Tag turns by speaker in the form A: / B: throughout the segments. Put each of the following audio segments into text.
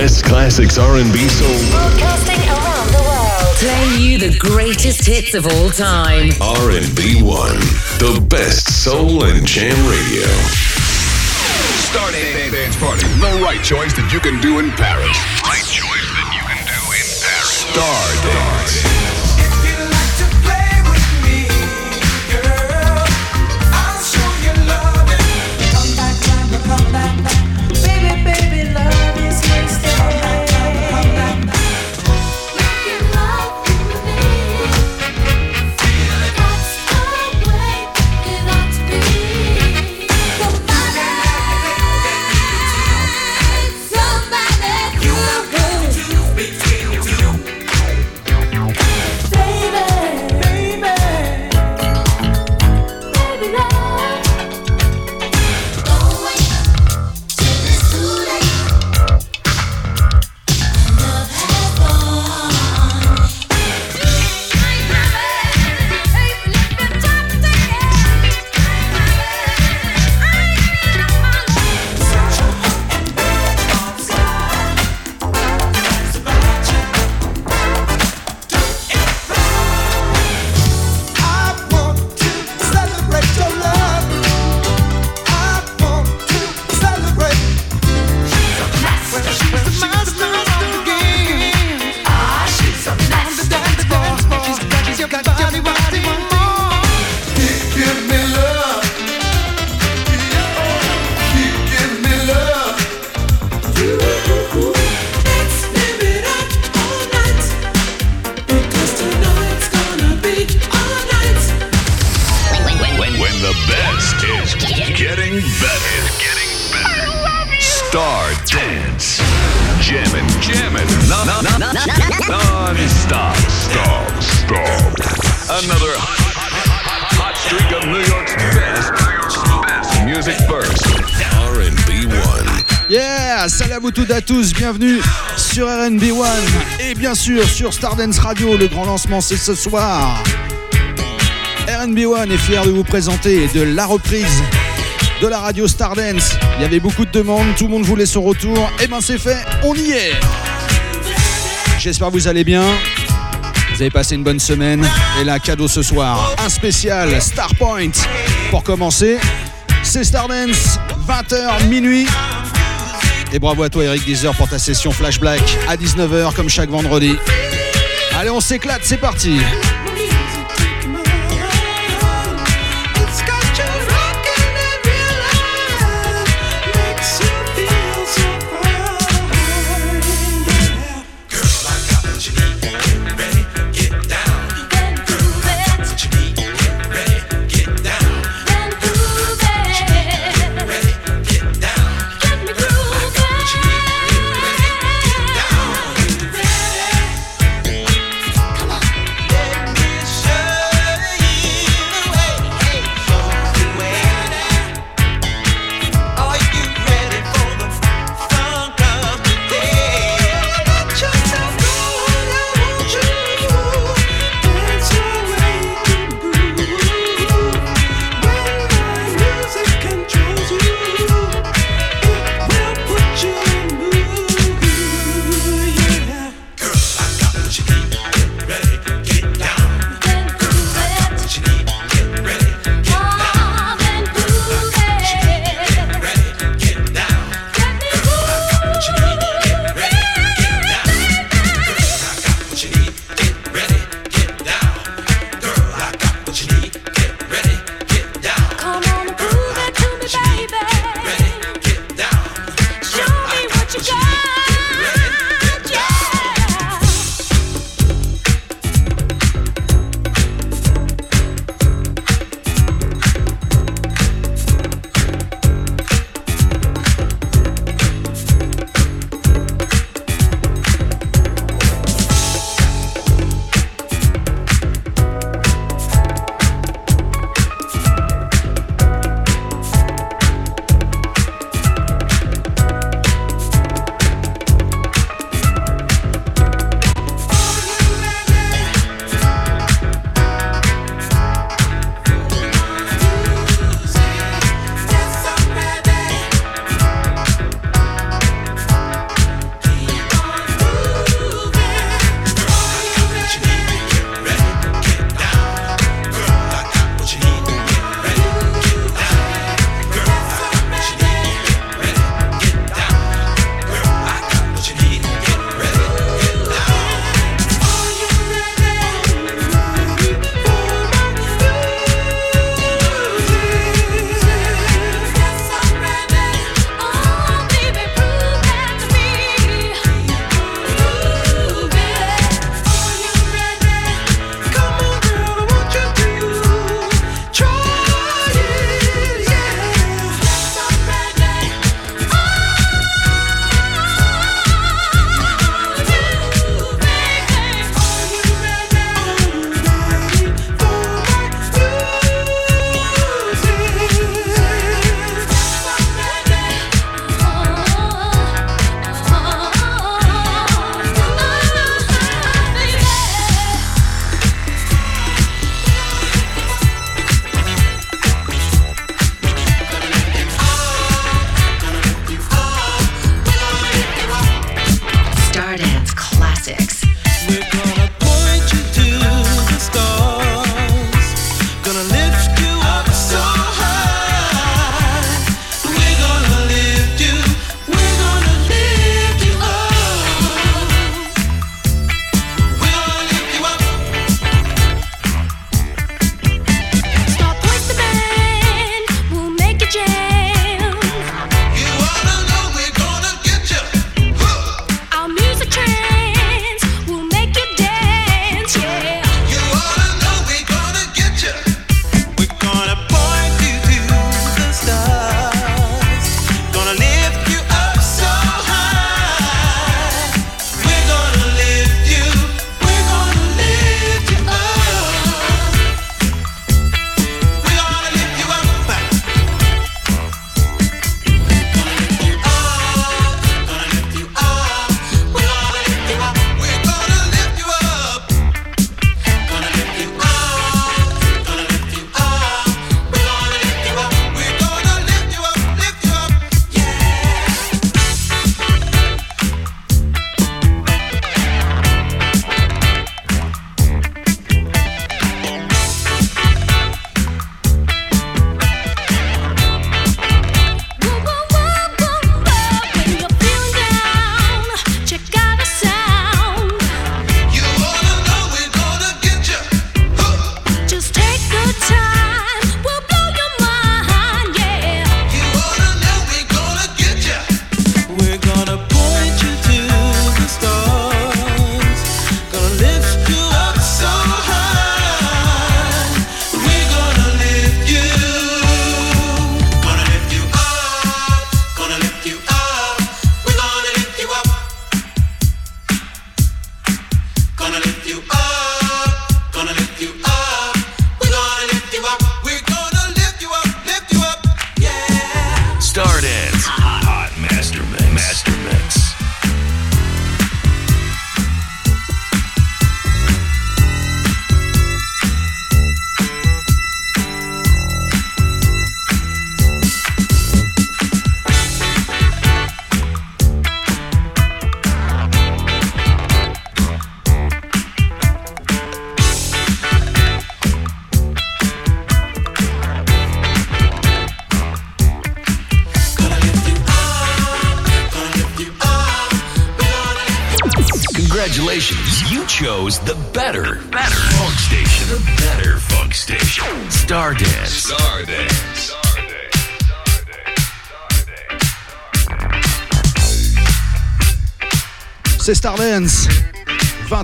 A: best classics R&B soul.
B: Broadcasting around the world.
C: Playing you the greatest hits of all time.
A: R&B One, the best soul and jam radio.
D: Start a dance party. The right choice that you can do in Paris.
E: Right choice that you can do in Paris.
D: Star Dance.
F: Sur Stardance Radio. Le grand lancement c'est ce soir. RNB One est fier de vous présenter de la reprise de la radio Stardance. Il y avait beaucoup de demandes, tout le monde voulait son retour. Et ben c'est fait, on y est. J'espère que vous allez bien. Vous avez passé une bonne semaine. Et là, cadeau ce soir, un spécial Starpoint. Pour commencer, c'est Stardance, 20h, minuit. Et bravo à toi Eric Deezer pour ta session Flash Black à 19h comme chaque vendredi. Allez, on s'éclate, c'est parti.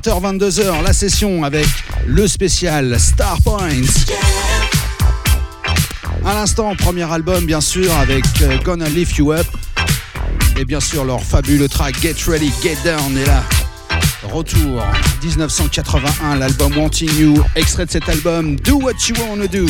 F: 20h, 22h, la session avec le spécial Star Points. À l'instant, premier album, bien sûr, avec euh, Gonna Lift You Up. Et bien sûr, leur fabuleux track Get Ready, Get Down est là. Retour 1981, l'album Wanting You, extrait de cet album Do What You Wanna Do.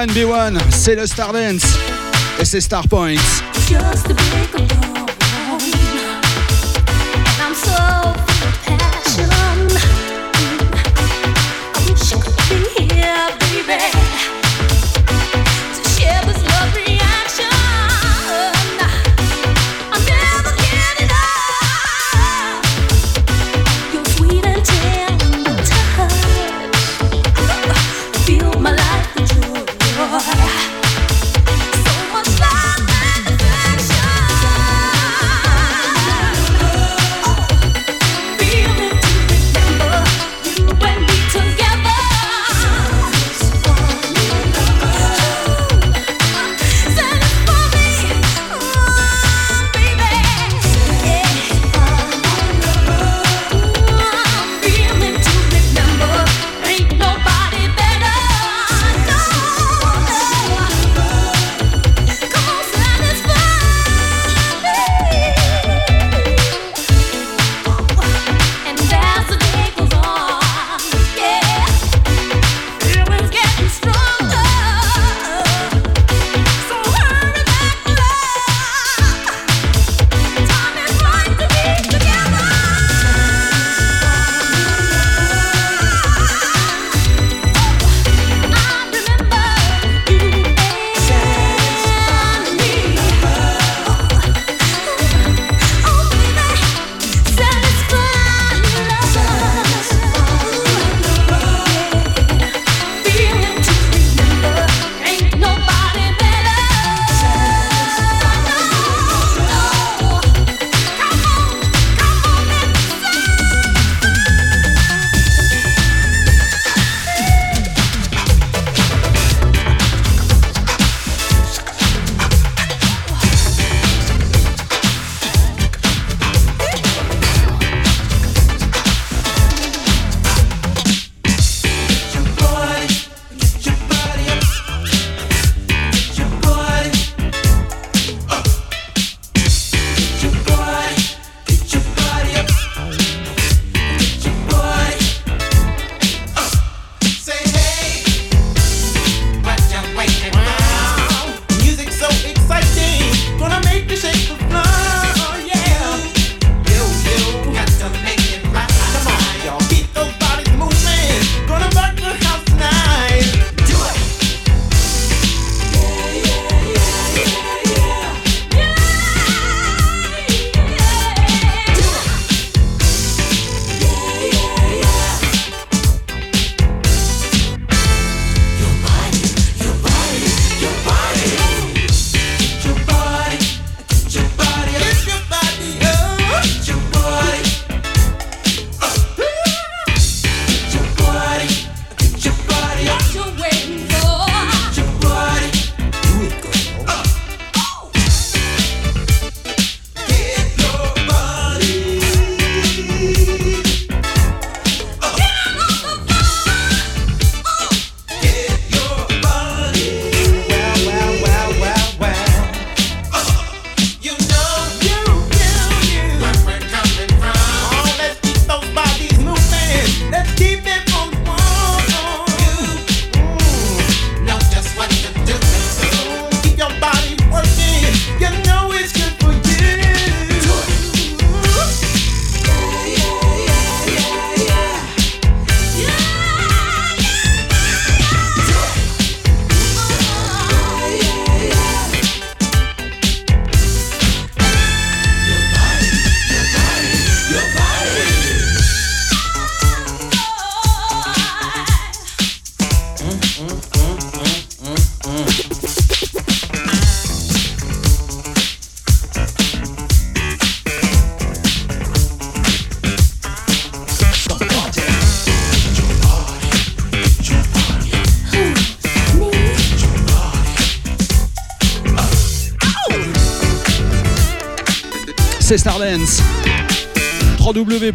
D: RNB1, c'est le Stardance et c'est Starpoint.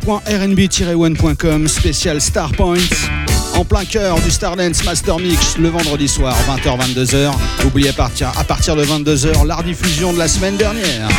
G: www.rnb-one.com spécial Star Starpoint en plein cœur du Stardance Master Mix le vendredi soir 20h-22h. Oubliez à partir, à partir de 22h la rediffusion de la semaine dernière.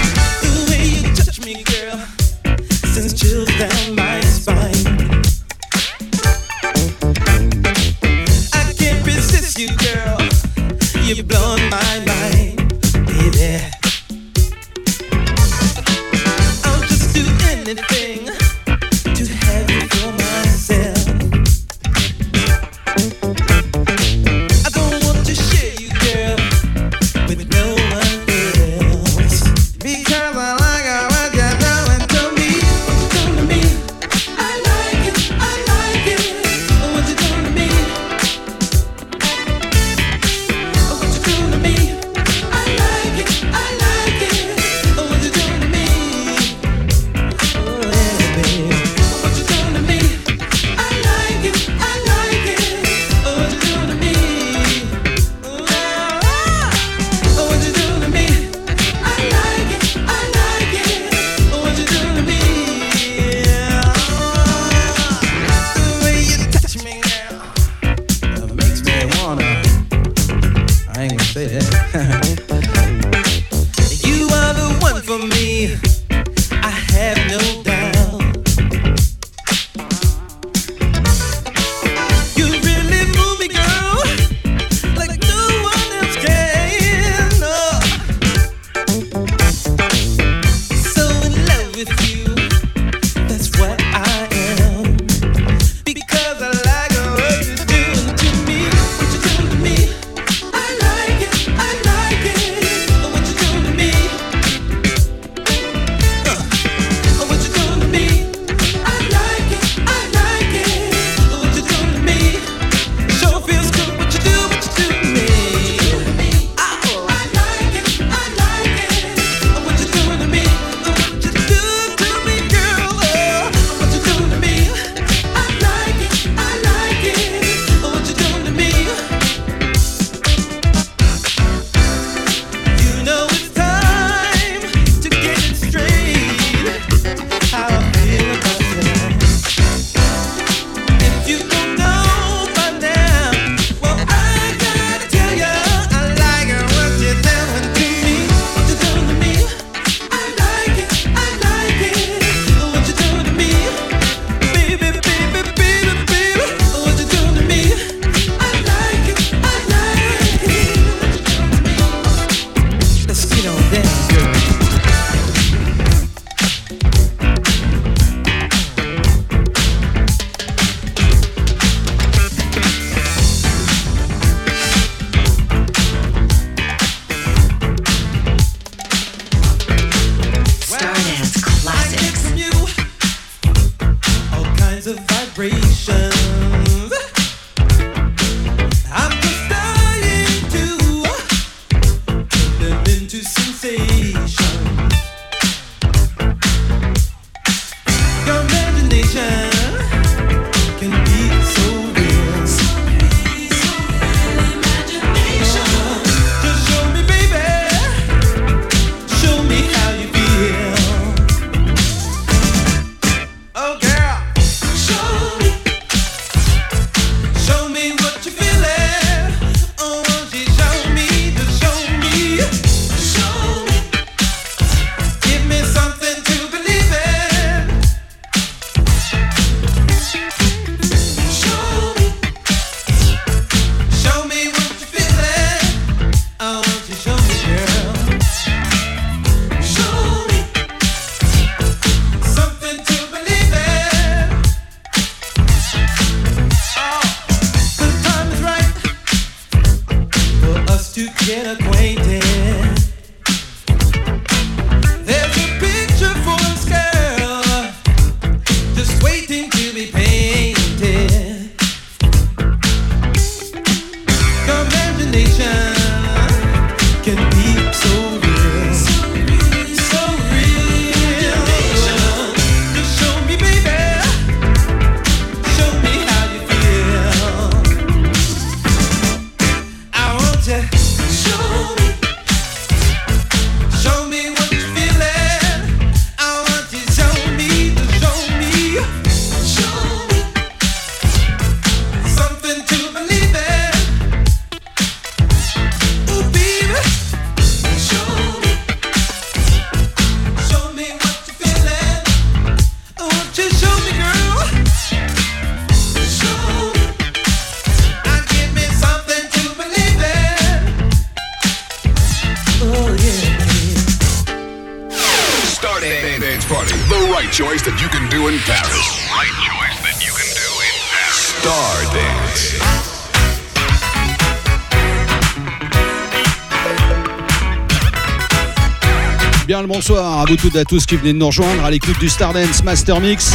G: à toutes et à tous qui venez de nous rejoindre à l'écoute du Stardance Master Mix.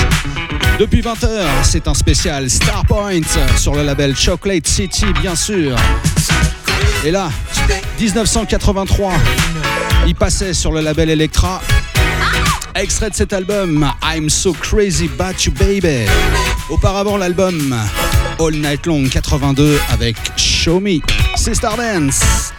G: Depuis 20h, c'est un spécial Starpoint sur le label Chocolate City, bien sûr. Et là, 1983, il passait sur le label Electra. Extrait de cet album, I'm So Crazy About You Baby. Auparavant, l'album All Night Long 82 avec Show Me. C'est Stardance.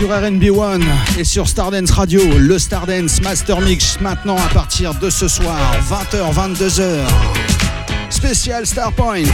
D: sur RNB1 et sur Stardance Radio, le Stardance Master Mix maintenant à partir de ce soir, 20h, 22h. Spécial Star Points.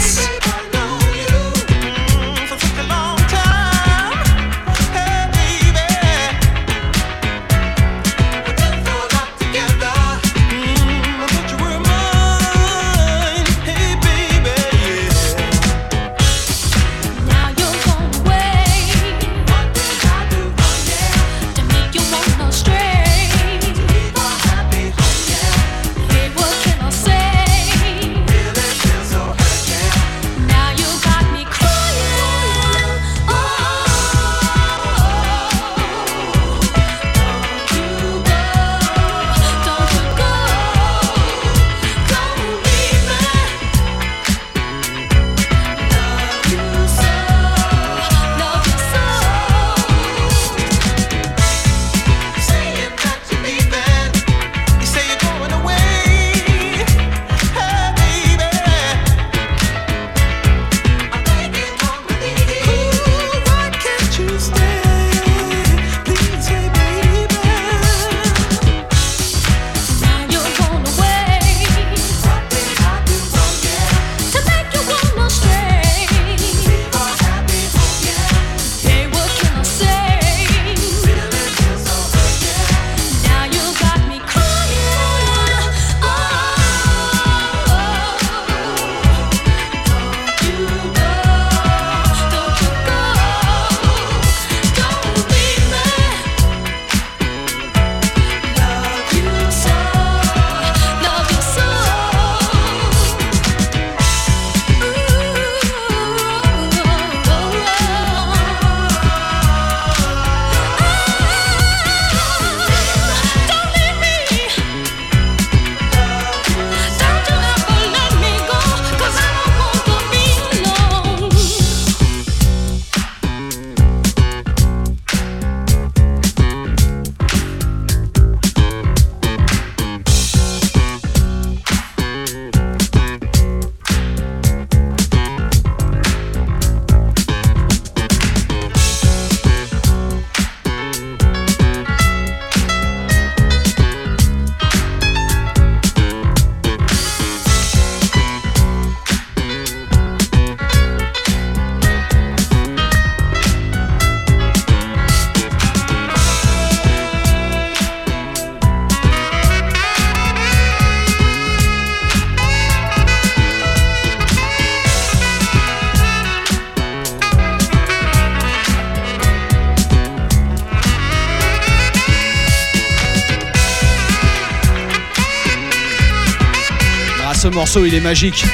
D: il est magique.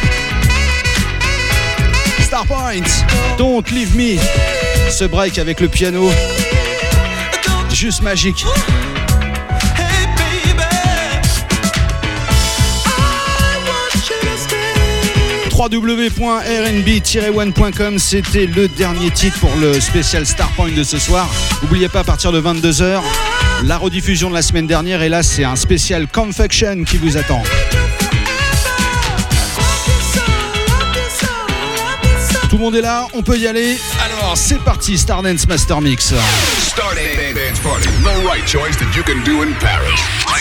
D: Starpoint, Don't Leave Me. Ce break avec le piano, juste magique. www.rnb-1.com, c'était le dernier titre pour le spécial Starpoint de ce soir. N'oubliez pas à partir de 22h, la rediffusion de la semaine dernière et là c'est un spécial Confection qui vous attend. Tout le monde est là, on peut y aller. Alors, c'est parti, Stardance Master Mix.
H: Stardance Dance Party, the right choice that you can do in Paris.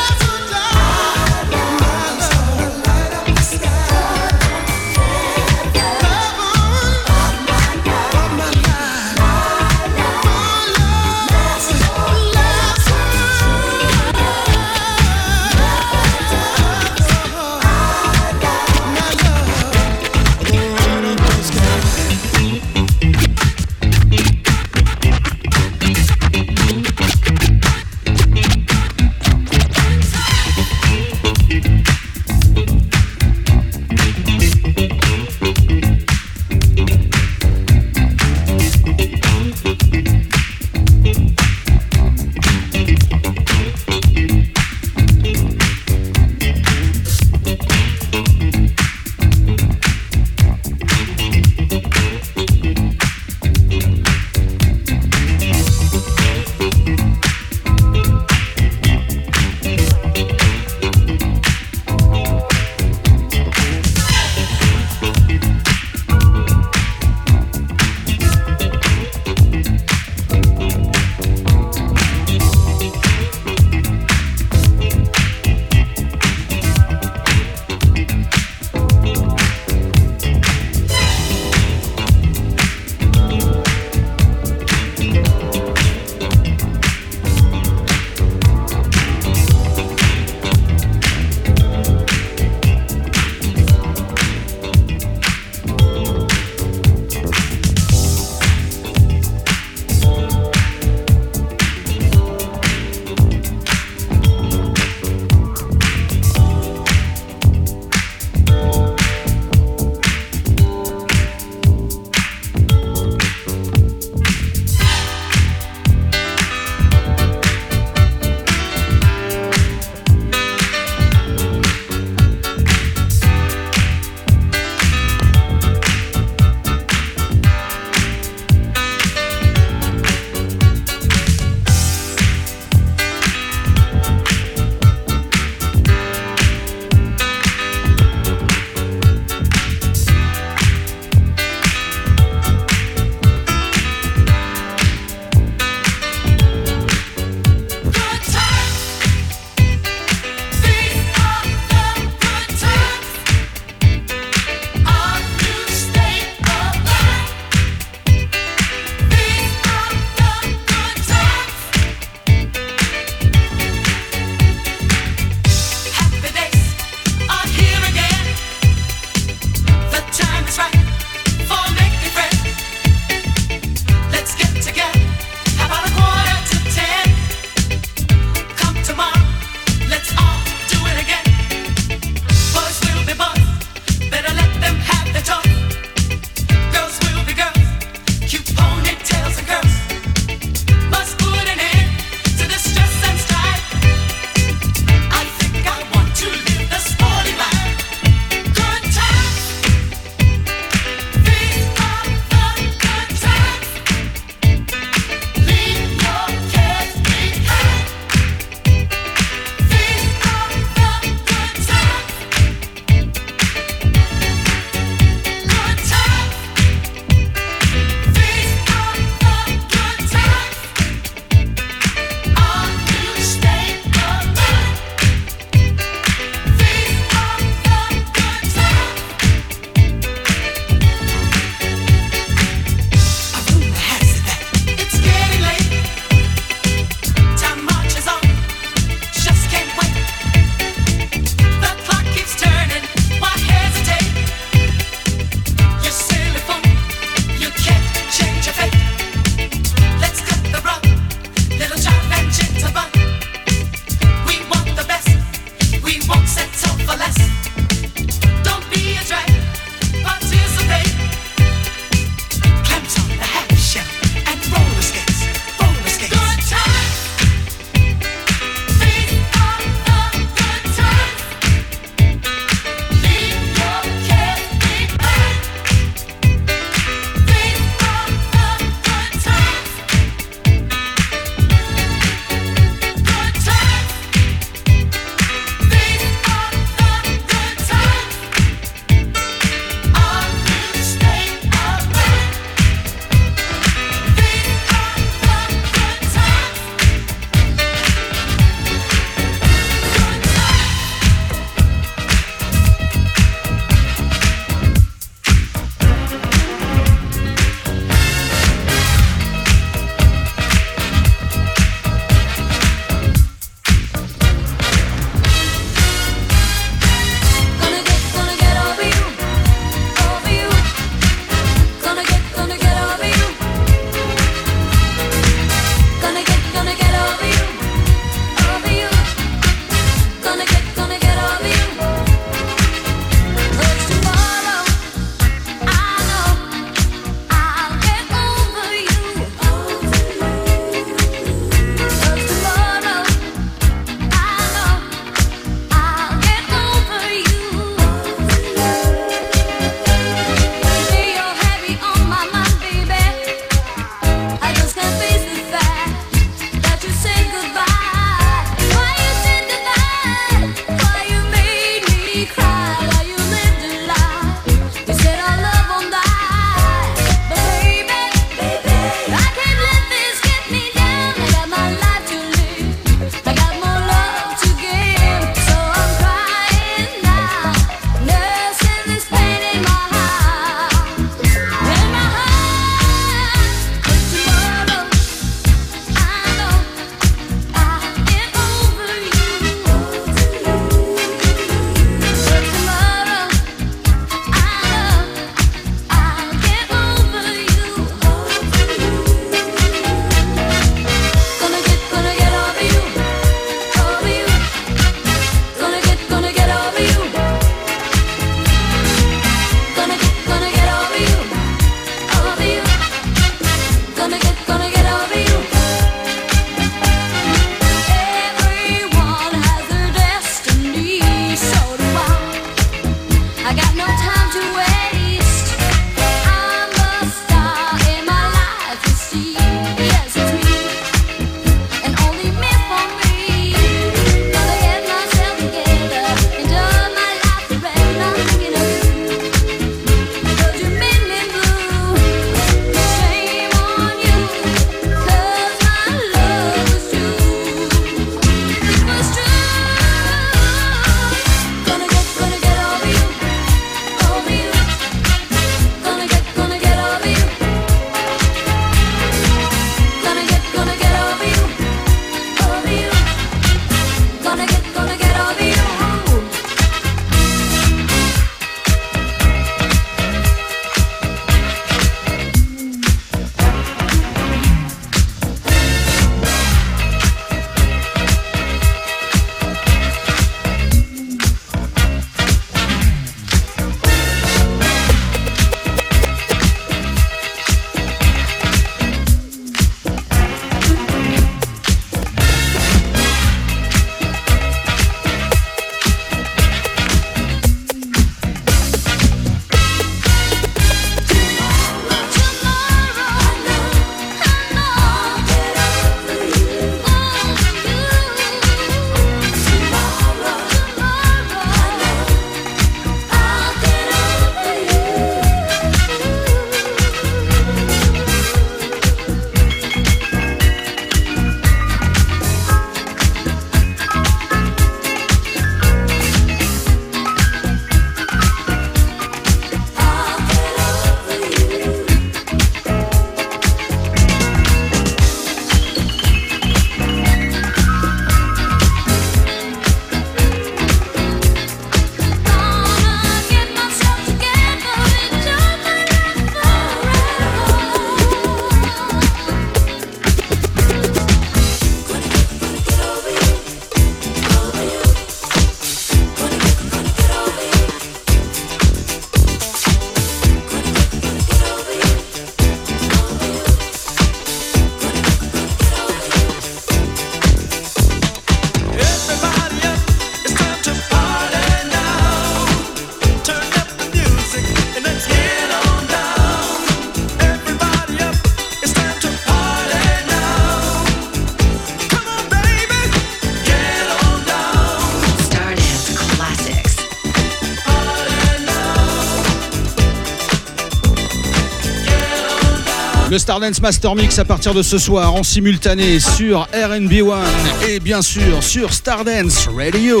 I: Le Stardance Master Mix à partir de ce soir en simultané sur RNB1 et bien sûr sur Stardance Radio.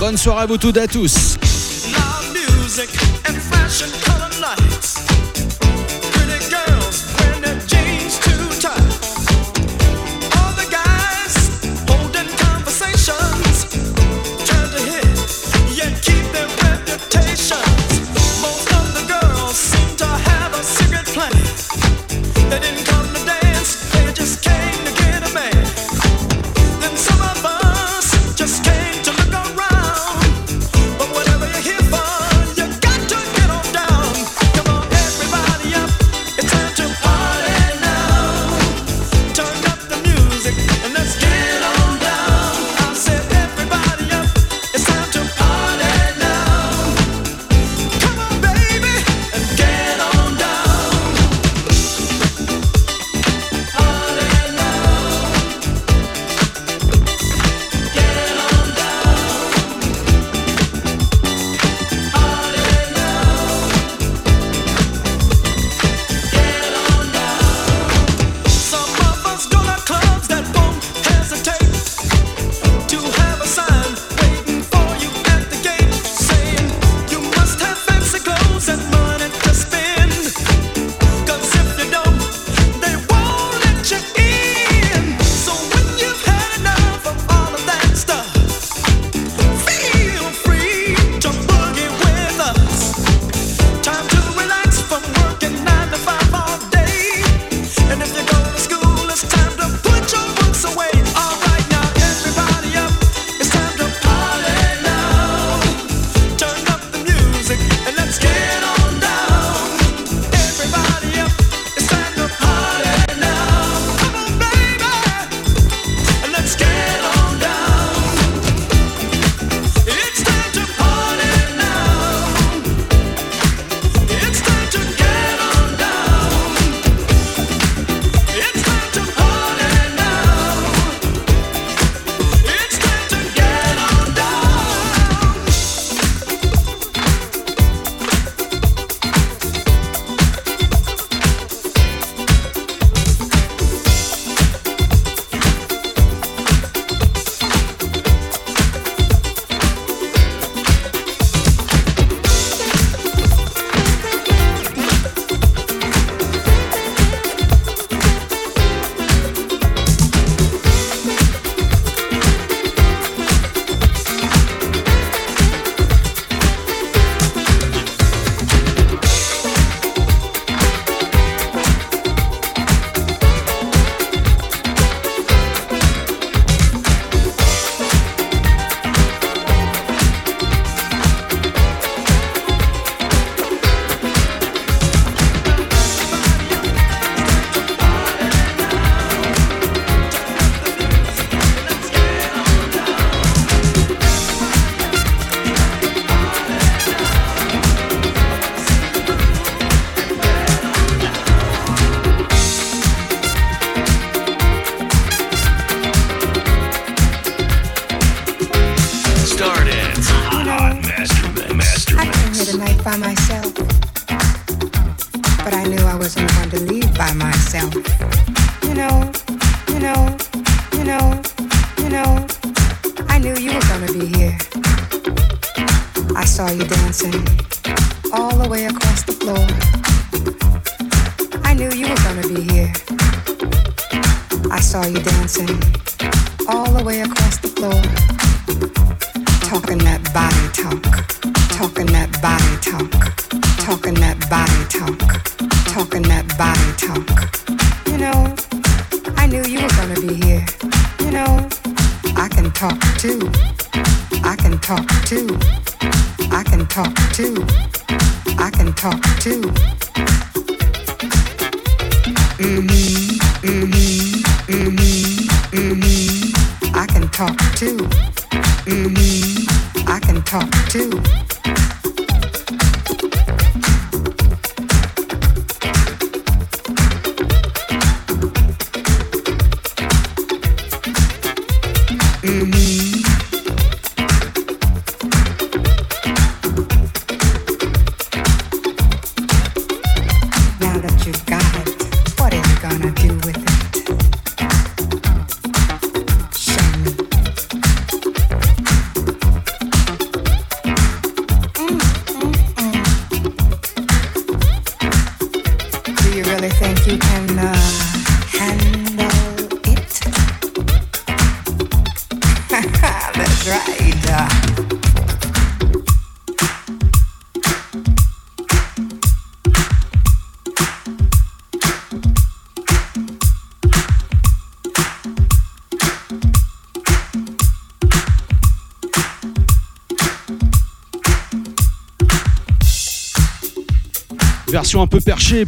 I: Bonne soirée à vous toutes et à tous.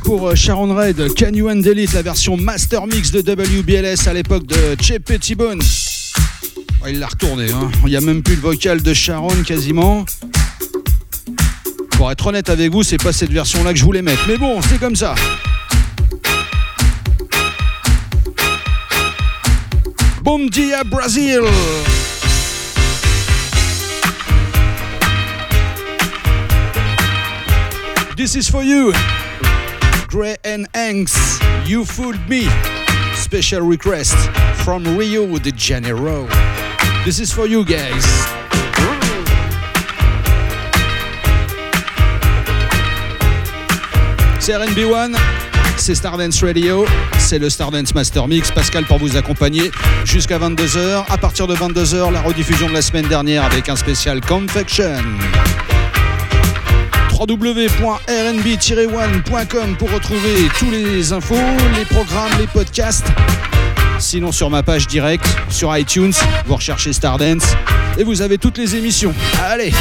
F: Pour euh, Sharon Red, Can You Handle It, la version master mix de WBLS à l'époque de Che Pettibone. Oh, il l'a retourné, hein. il n'y a même plus le vocal de Sharon quasiment. Pour être honnête avec vous, c'est pas cette version-là que je voulais mettre, mais bon, c'est comme ça. Bom dia Brazil This is for you. Gray and Hanks, You Fooled Me. Special request from Rio de Janeiro. This is for you guys. C'est RNB1, c'est Stardance Radio, c'est le Stardance Master Mix. Pascal pour vous accompagner jusqu'à 22h. À partir de 22h, la rediffusion de la semaine dernière avec un spécial Confection www.rnb-one.com pour retrouver tous les infos, les programmes, les podcasts. Sinon sur ma page directe sur iTunes, vous recherchez Stardance et vous avez toutes les émissions. Allez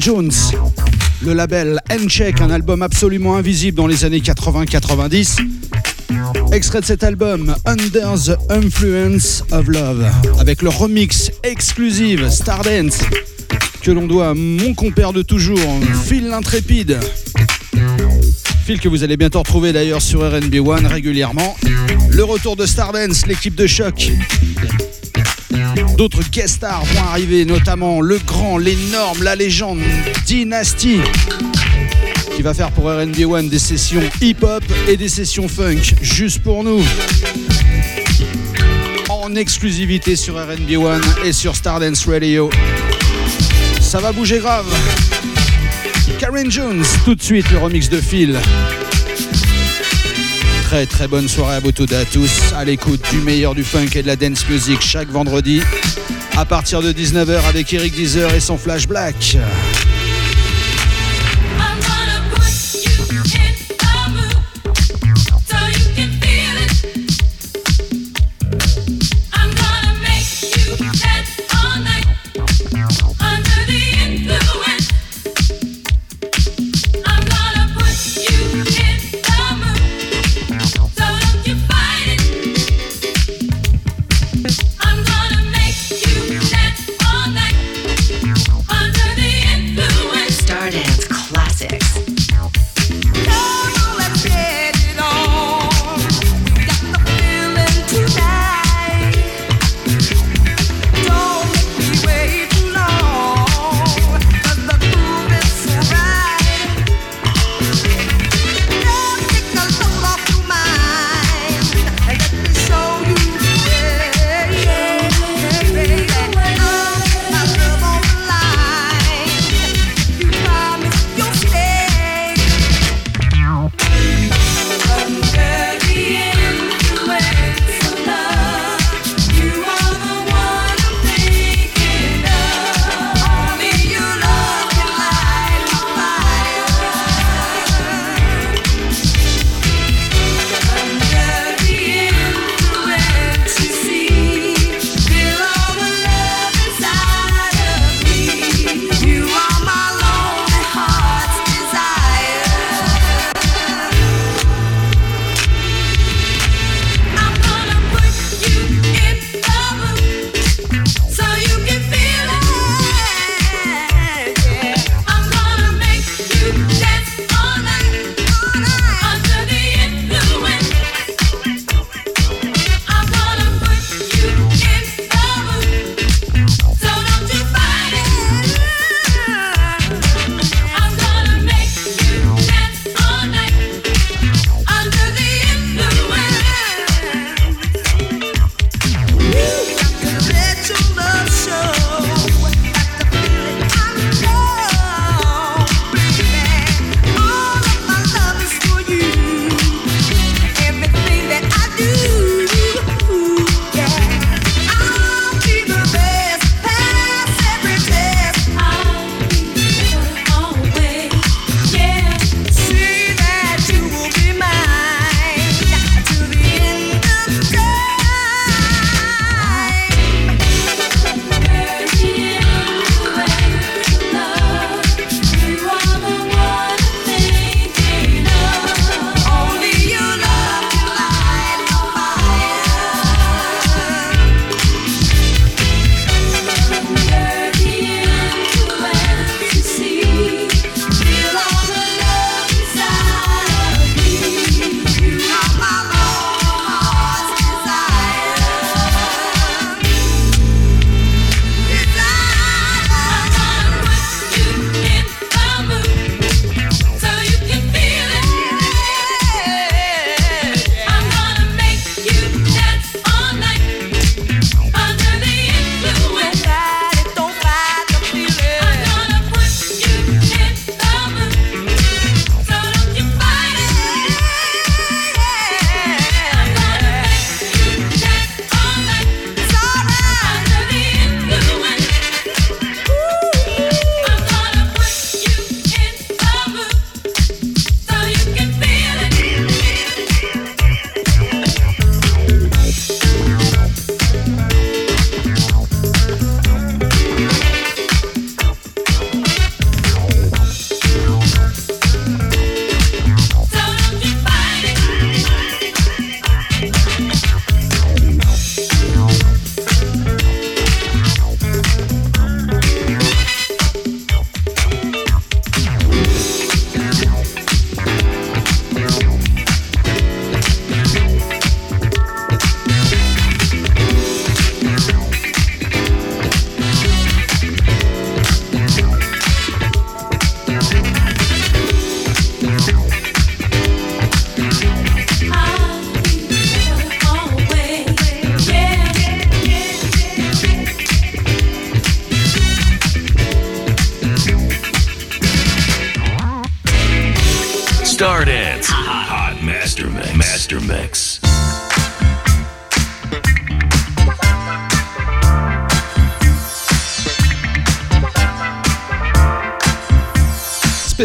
F: Jones. Le label N-Check, un album absolument invisible dans les années 80-90. Extrait de cet album Under the Influence of Love, avec le remix exclusif Stardance, que l'on doit à mon compère de toujours, Phil l'intrépide. Phil que vous allez bientôt retrouver d'ailleurs sur RNB One régulièrement. Le retour de Stardance, l'équipe de choc. D'autres guest stars vont arriver, notamment le grand, l'énorme, la légende Dynasty, qui va faire pour RB One des sessions hip-hop et des sessions funk, juste pour nous. En exclusivité sur RB One et sur Stardance Radio. Ça va bouger grave. Karen Jones, tout de suite le remix de Phil très très bonne soirée à Botoda à tous, à l'écoute du meilleur du funk et de la dance music chaque vendredi à partir de 19h avec Eric Deezer et son Flash Black.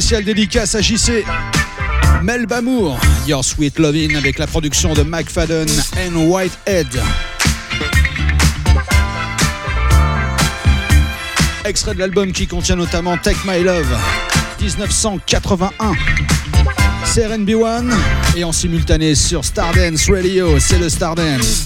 D: spéciale dédicace à JC. Mel Bamour, Your Sweet Lovin' avec la production de McFadden and Whitehead. Extrait de l'album qui contient notamment Take My Love 1981. CRNB1 et en simultané sur Stardance Radio, c'est le Stardance.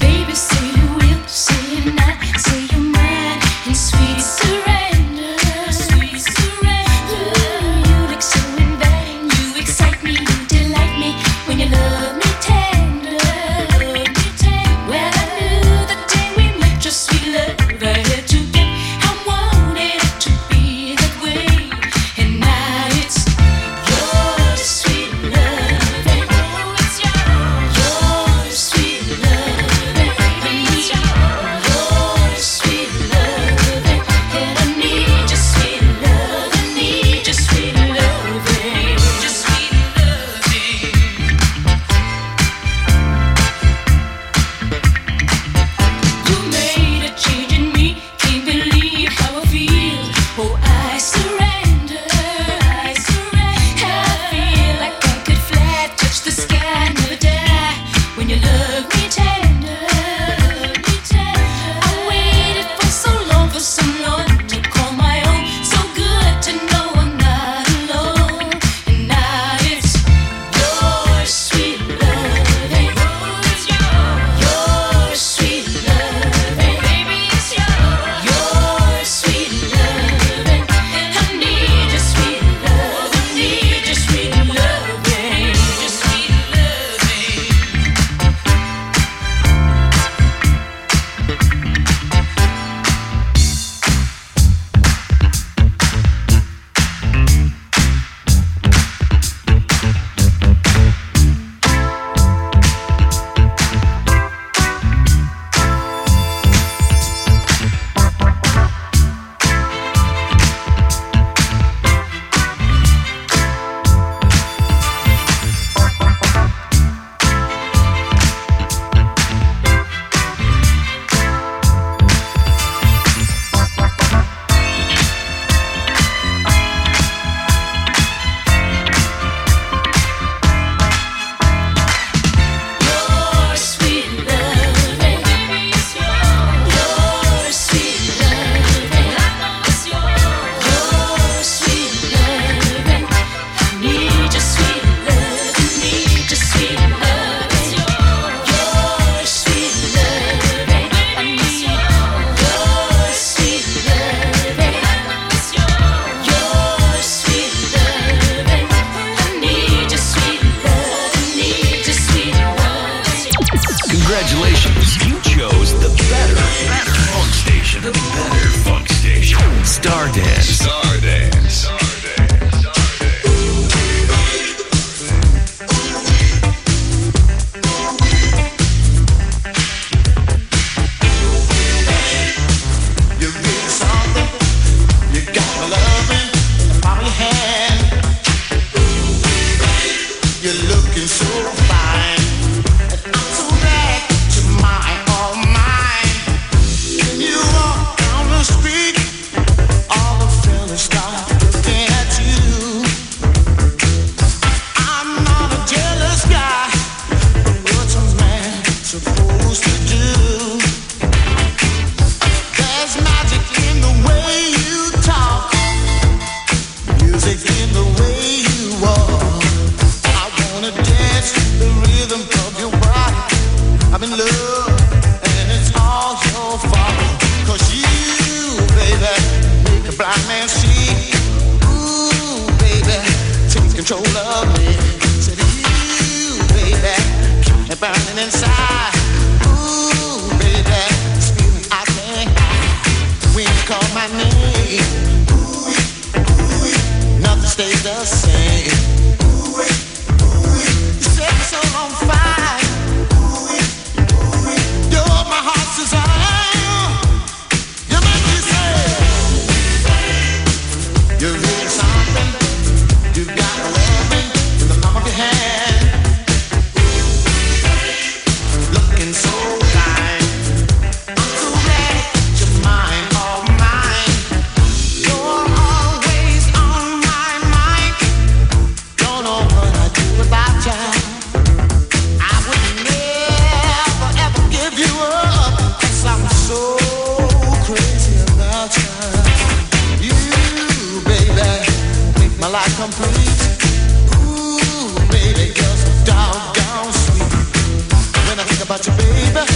J: you, baby.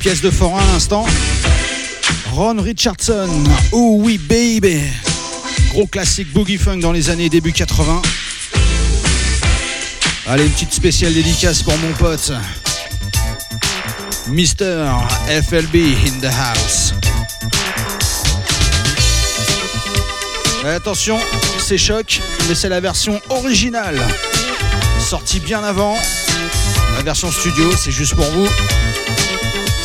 G: Pièce de forain à l'instant. Ron Richardson, Oh oui baby. Gros classique boogie funk dans les années début 80. Allez, une petite spéciale dédicace pour mon pote. Mister FLB in the house. Attention, c'est choc, mais c'est la version originale. Sortie bien avant. La version studio, c'est juste pour vous.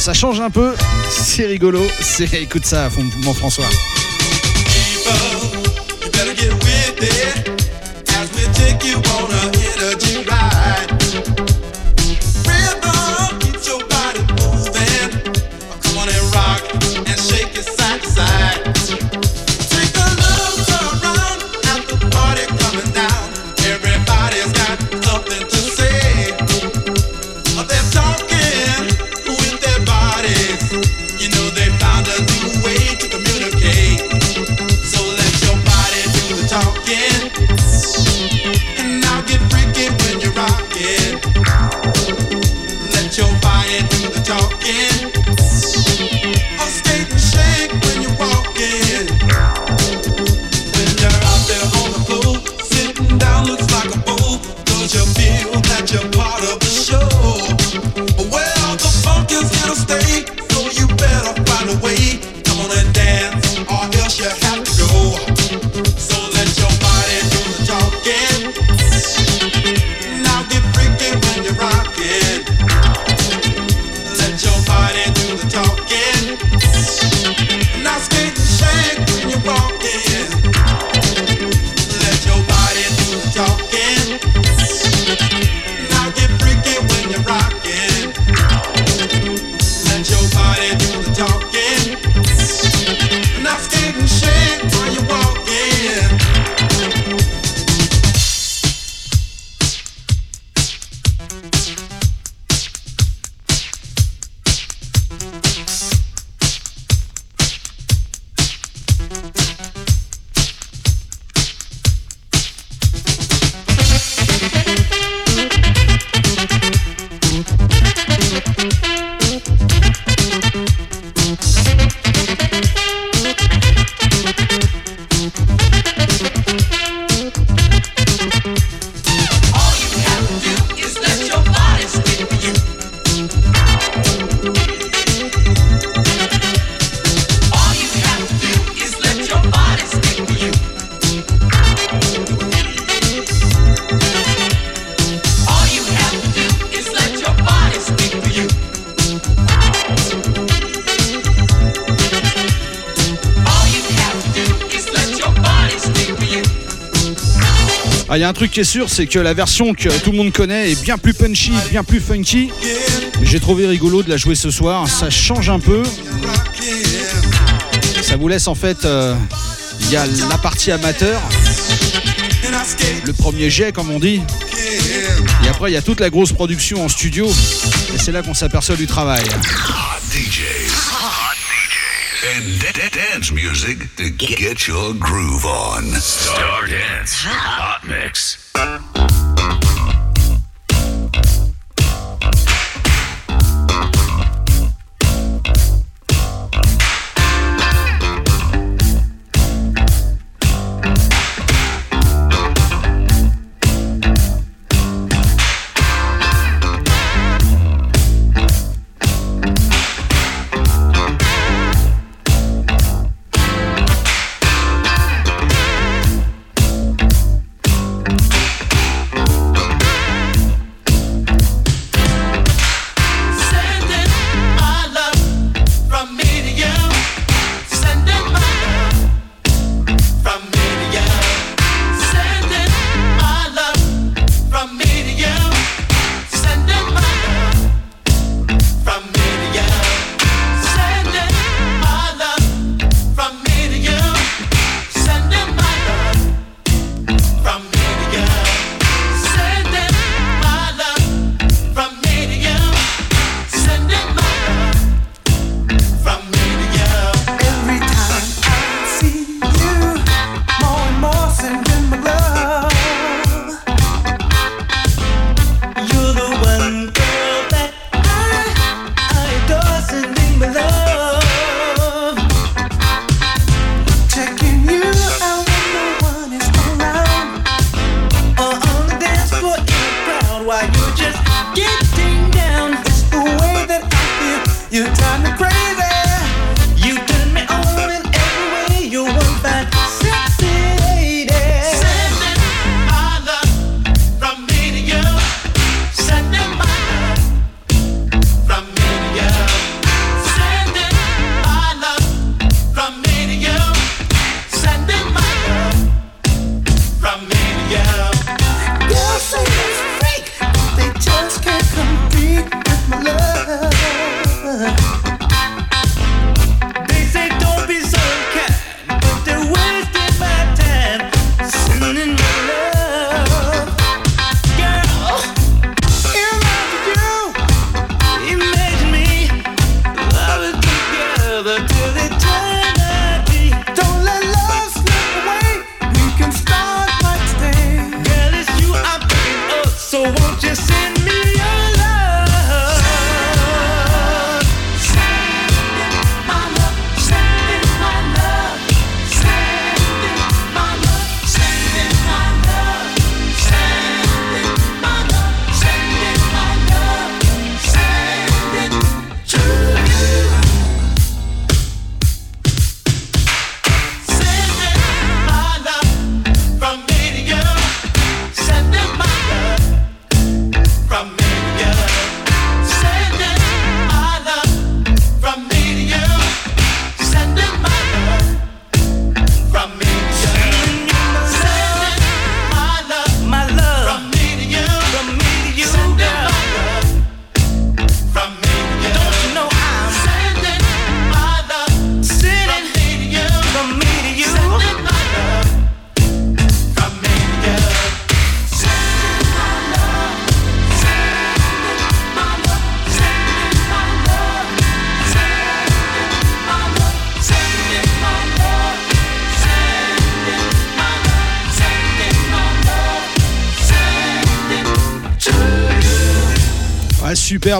G: Ça change un peu, c'est rigolo. C'est écoute ça, mon François. Il y a un truc qui est sûr, c'est que la version que tout le monde connaît est bien plus punchy, bien plus funky. J'ai trouvé rigolo de la jouer ce soir. Ça change un peu. Ça vous laisse en fait. euh, Il y a la partie amateur, le premier jet comme on dit. Et après, il y a toute la grosse production en studio. Et c'est là qu'on s'aperçoit du travail.
E: And da- da- dance music to get your groove on.
K: Star Dance Hot Mix.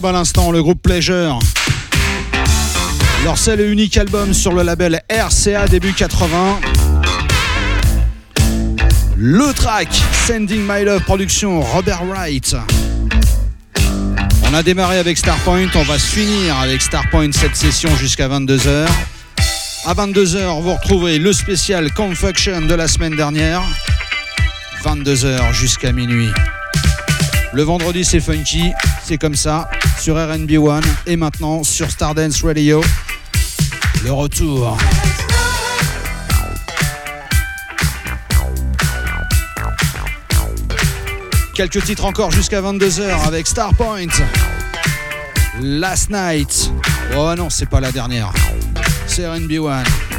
F: à l'instant, le groupe Pleasure. Leur seul et unique album sur le label RCA début 80. Le track Sending My Love production Robert Wright. On a démarré avec Starpoint, on va se finir avec Starpoint cette session jusqu'à 22h. À 22h, vous retrouvez le spécial Confuction de la semaine dernière. 22h jusqu'à minuit. Le vendredi, c'est funky, c'est comme ça, sur RNB1 et maintenant sur Stardance Radio. Le retour. Quelques titres encore jusqu'à 22h avec Starpoint. Last Night. Oh non, c'est pas la dernière. C'est
H: RNB1.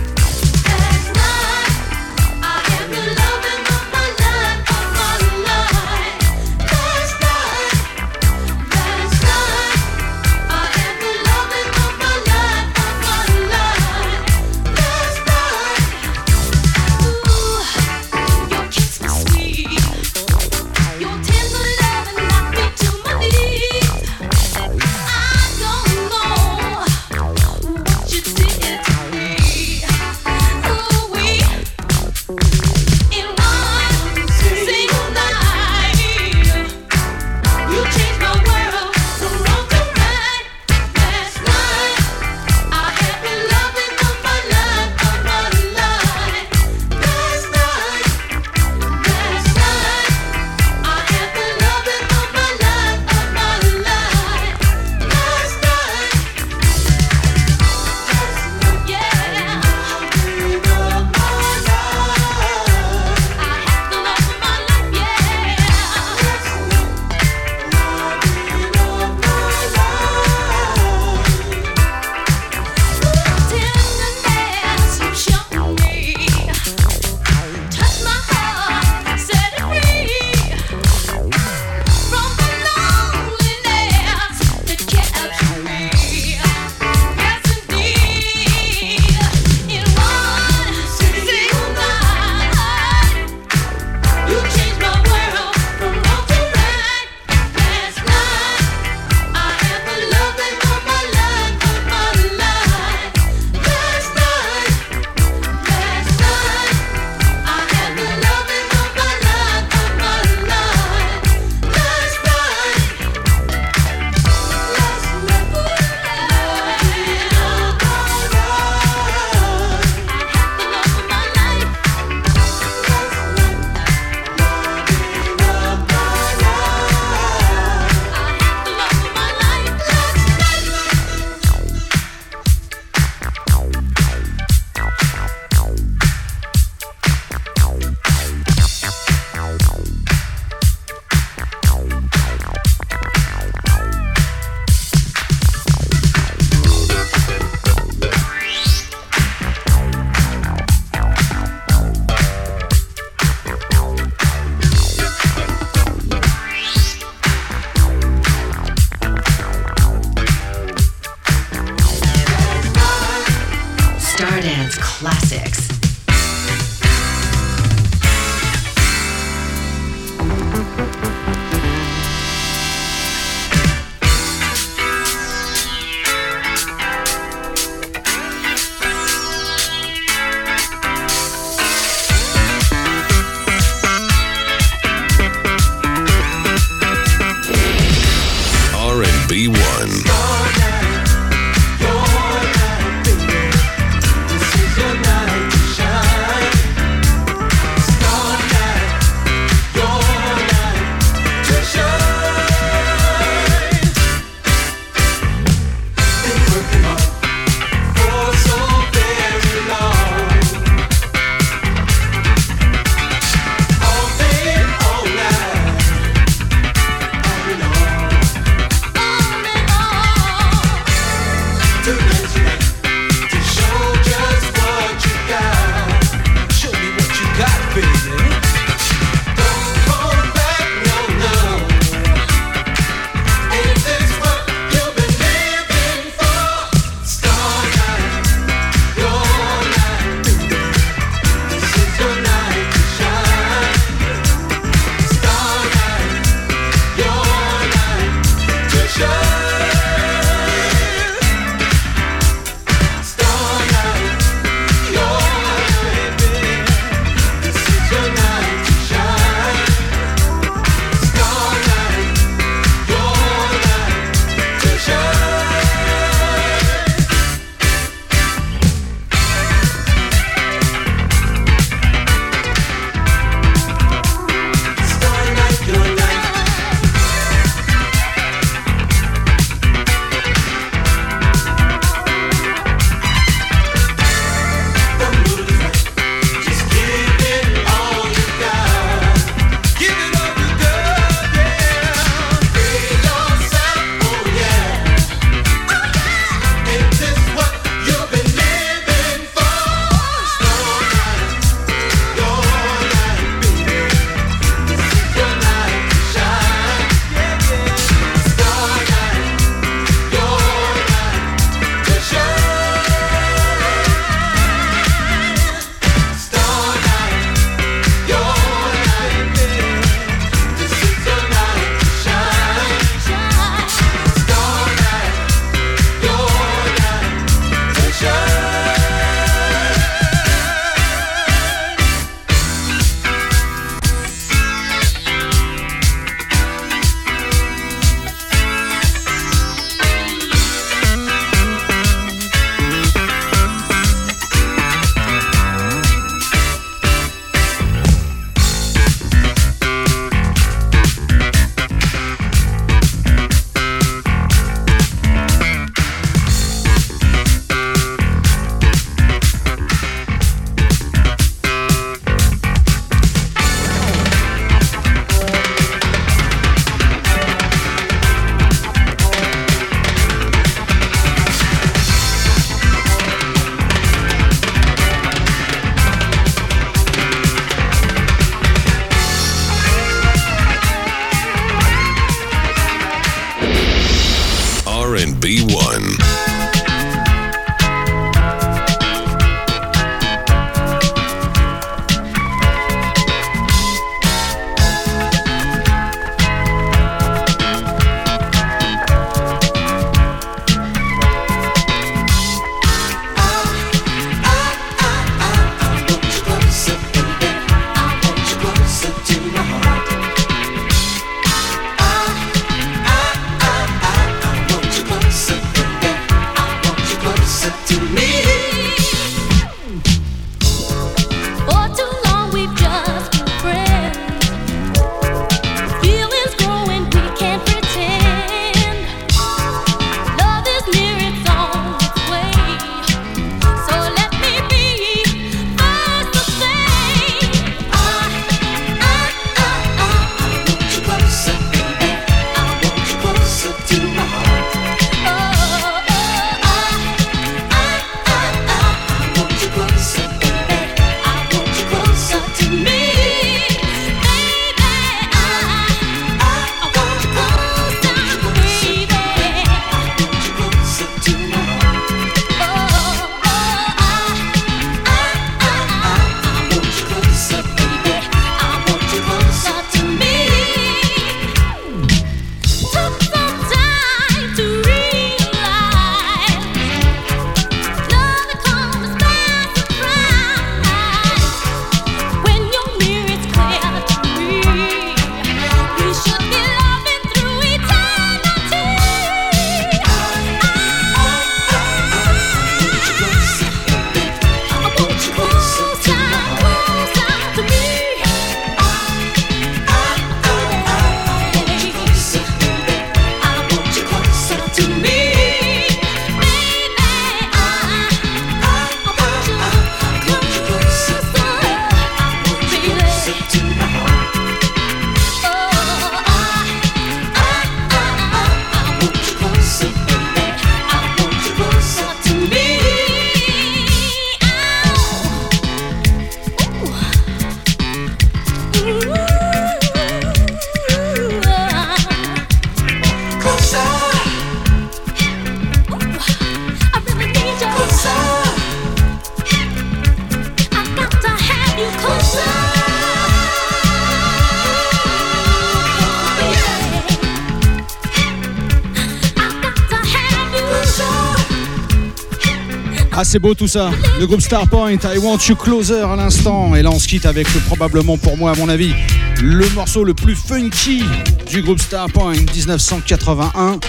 H: c'est beau tout ça. Le groupe Starpoint, I Want You Closer à l'instant. Et là, on se quitte avec euh, probablement, pour moi, à mon avis, le morceau le plus funky du groupe Starpoint 1981.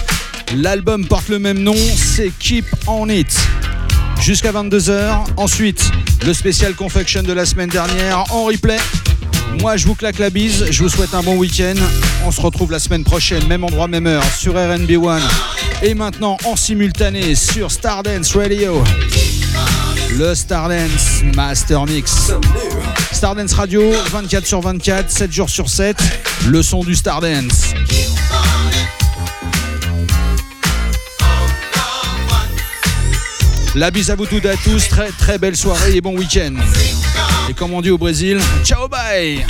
H: L'album porte le même nom, c'est Keep On It. Jusqu'à 22h. Ensuite, le spécial confection de la semaine dernière en replay. Moi, je vous claque la bise. Je vous souhaite un bon week-end. On se retrouve la semaine prochaine, même endroit, même heure, sur RNB One et maintenant en simultané sur Stardance Radio. Le Stardance Master Mix. Stardance Radio, 24 sur 24, 7 jours sur 7, le son du Stardance. La bise à vous toutes à tous, très très belle soirée et bon week-end. Et comme on dit au Brésil, ciao bye